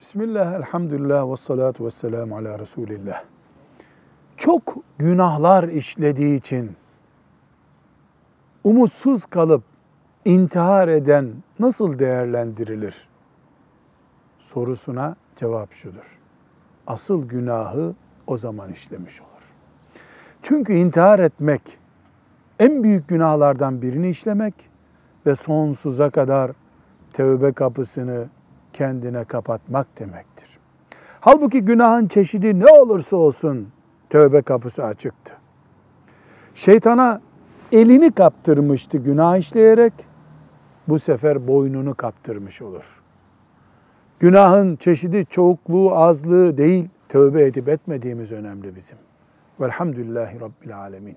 Bismillah, elhamdülillah ve salatu ve selamu ala Resulillah. Çok günahlar işlediği için umutsuz kalıp intihar eden nasıl değerlendirilir? Sorusuna cevap şudur. Asıl günahı o zaman işlemiş olur. Çünkü intihar etmek en büyük günahlardan birini işlemek ve sonsuza kadar tövbe kapısını kendine kapatmak demektir. Halbuki günahın çeşidi ne olursa olsun tövbe kapısı açıktı. Şeytana elini kaptırmıştı günah işleyerek, bu sefer boynunu kaptırmış olur. Günahın çeşidi çokluğu, azlığı değil, tövbe edip etmediğimiz önemli bizim. Velhamdülillahi Rabbil Alemin.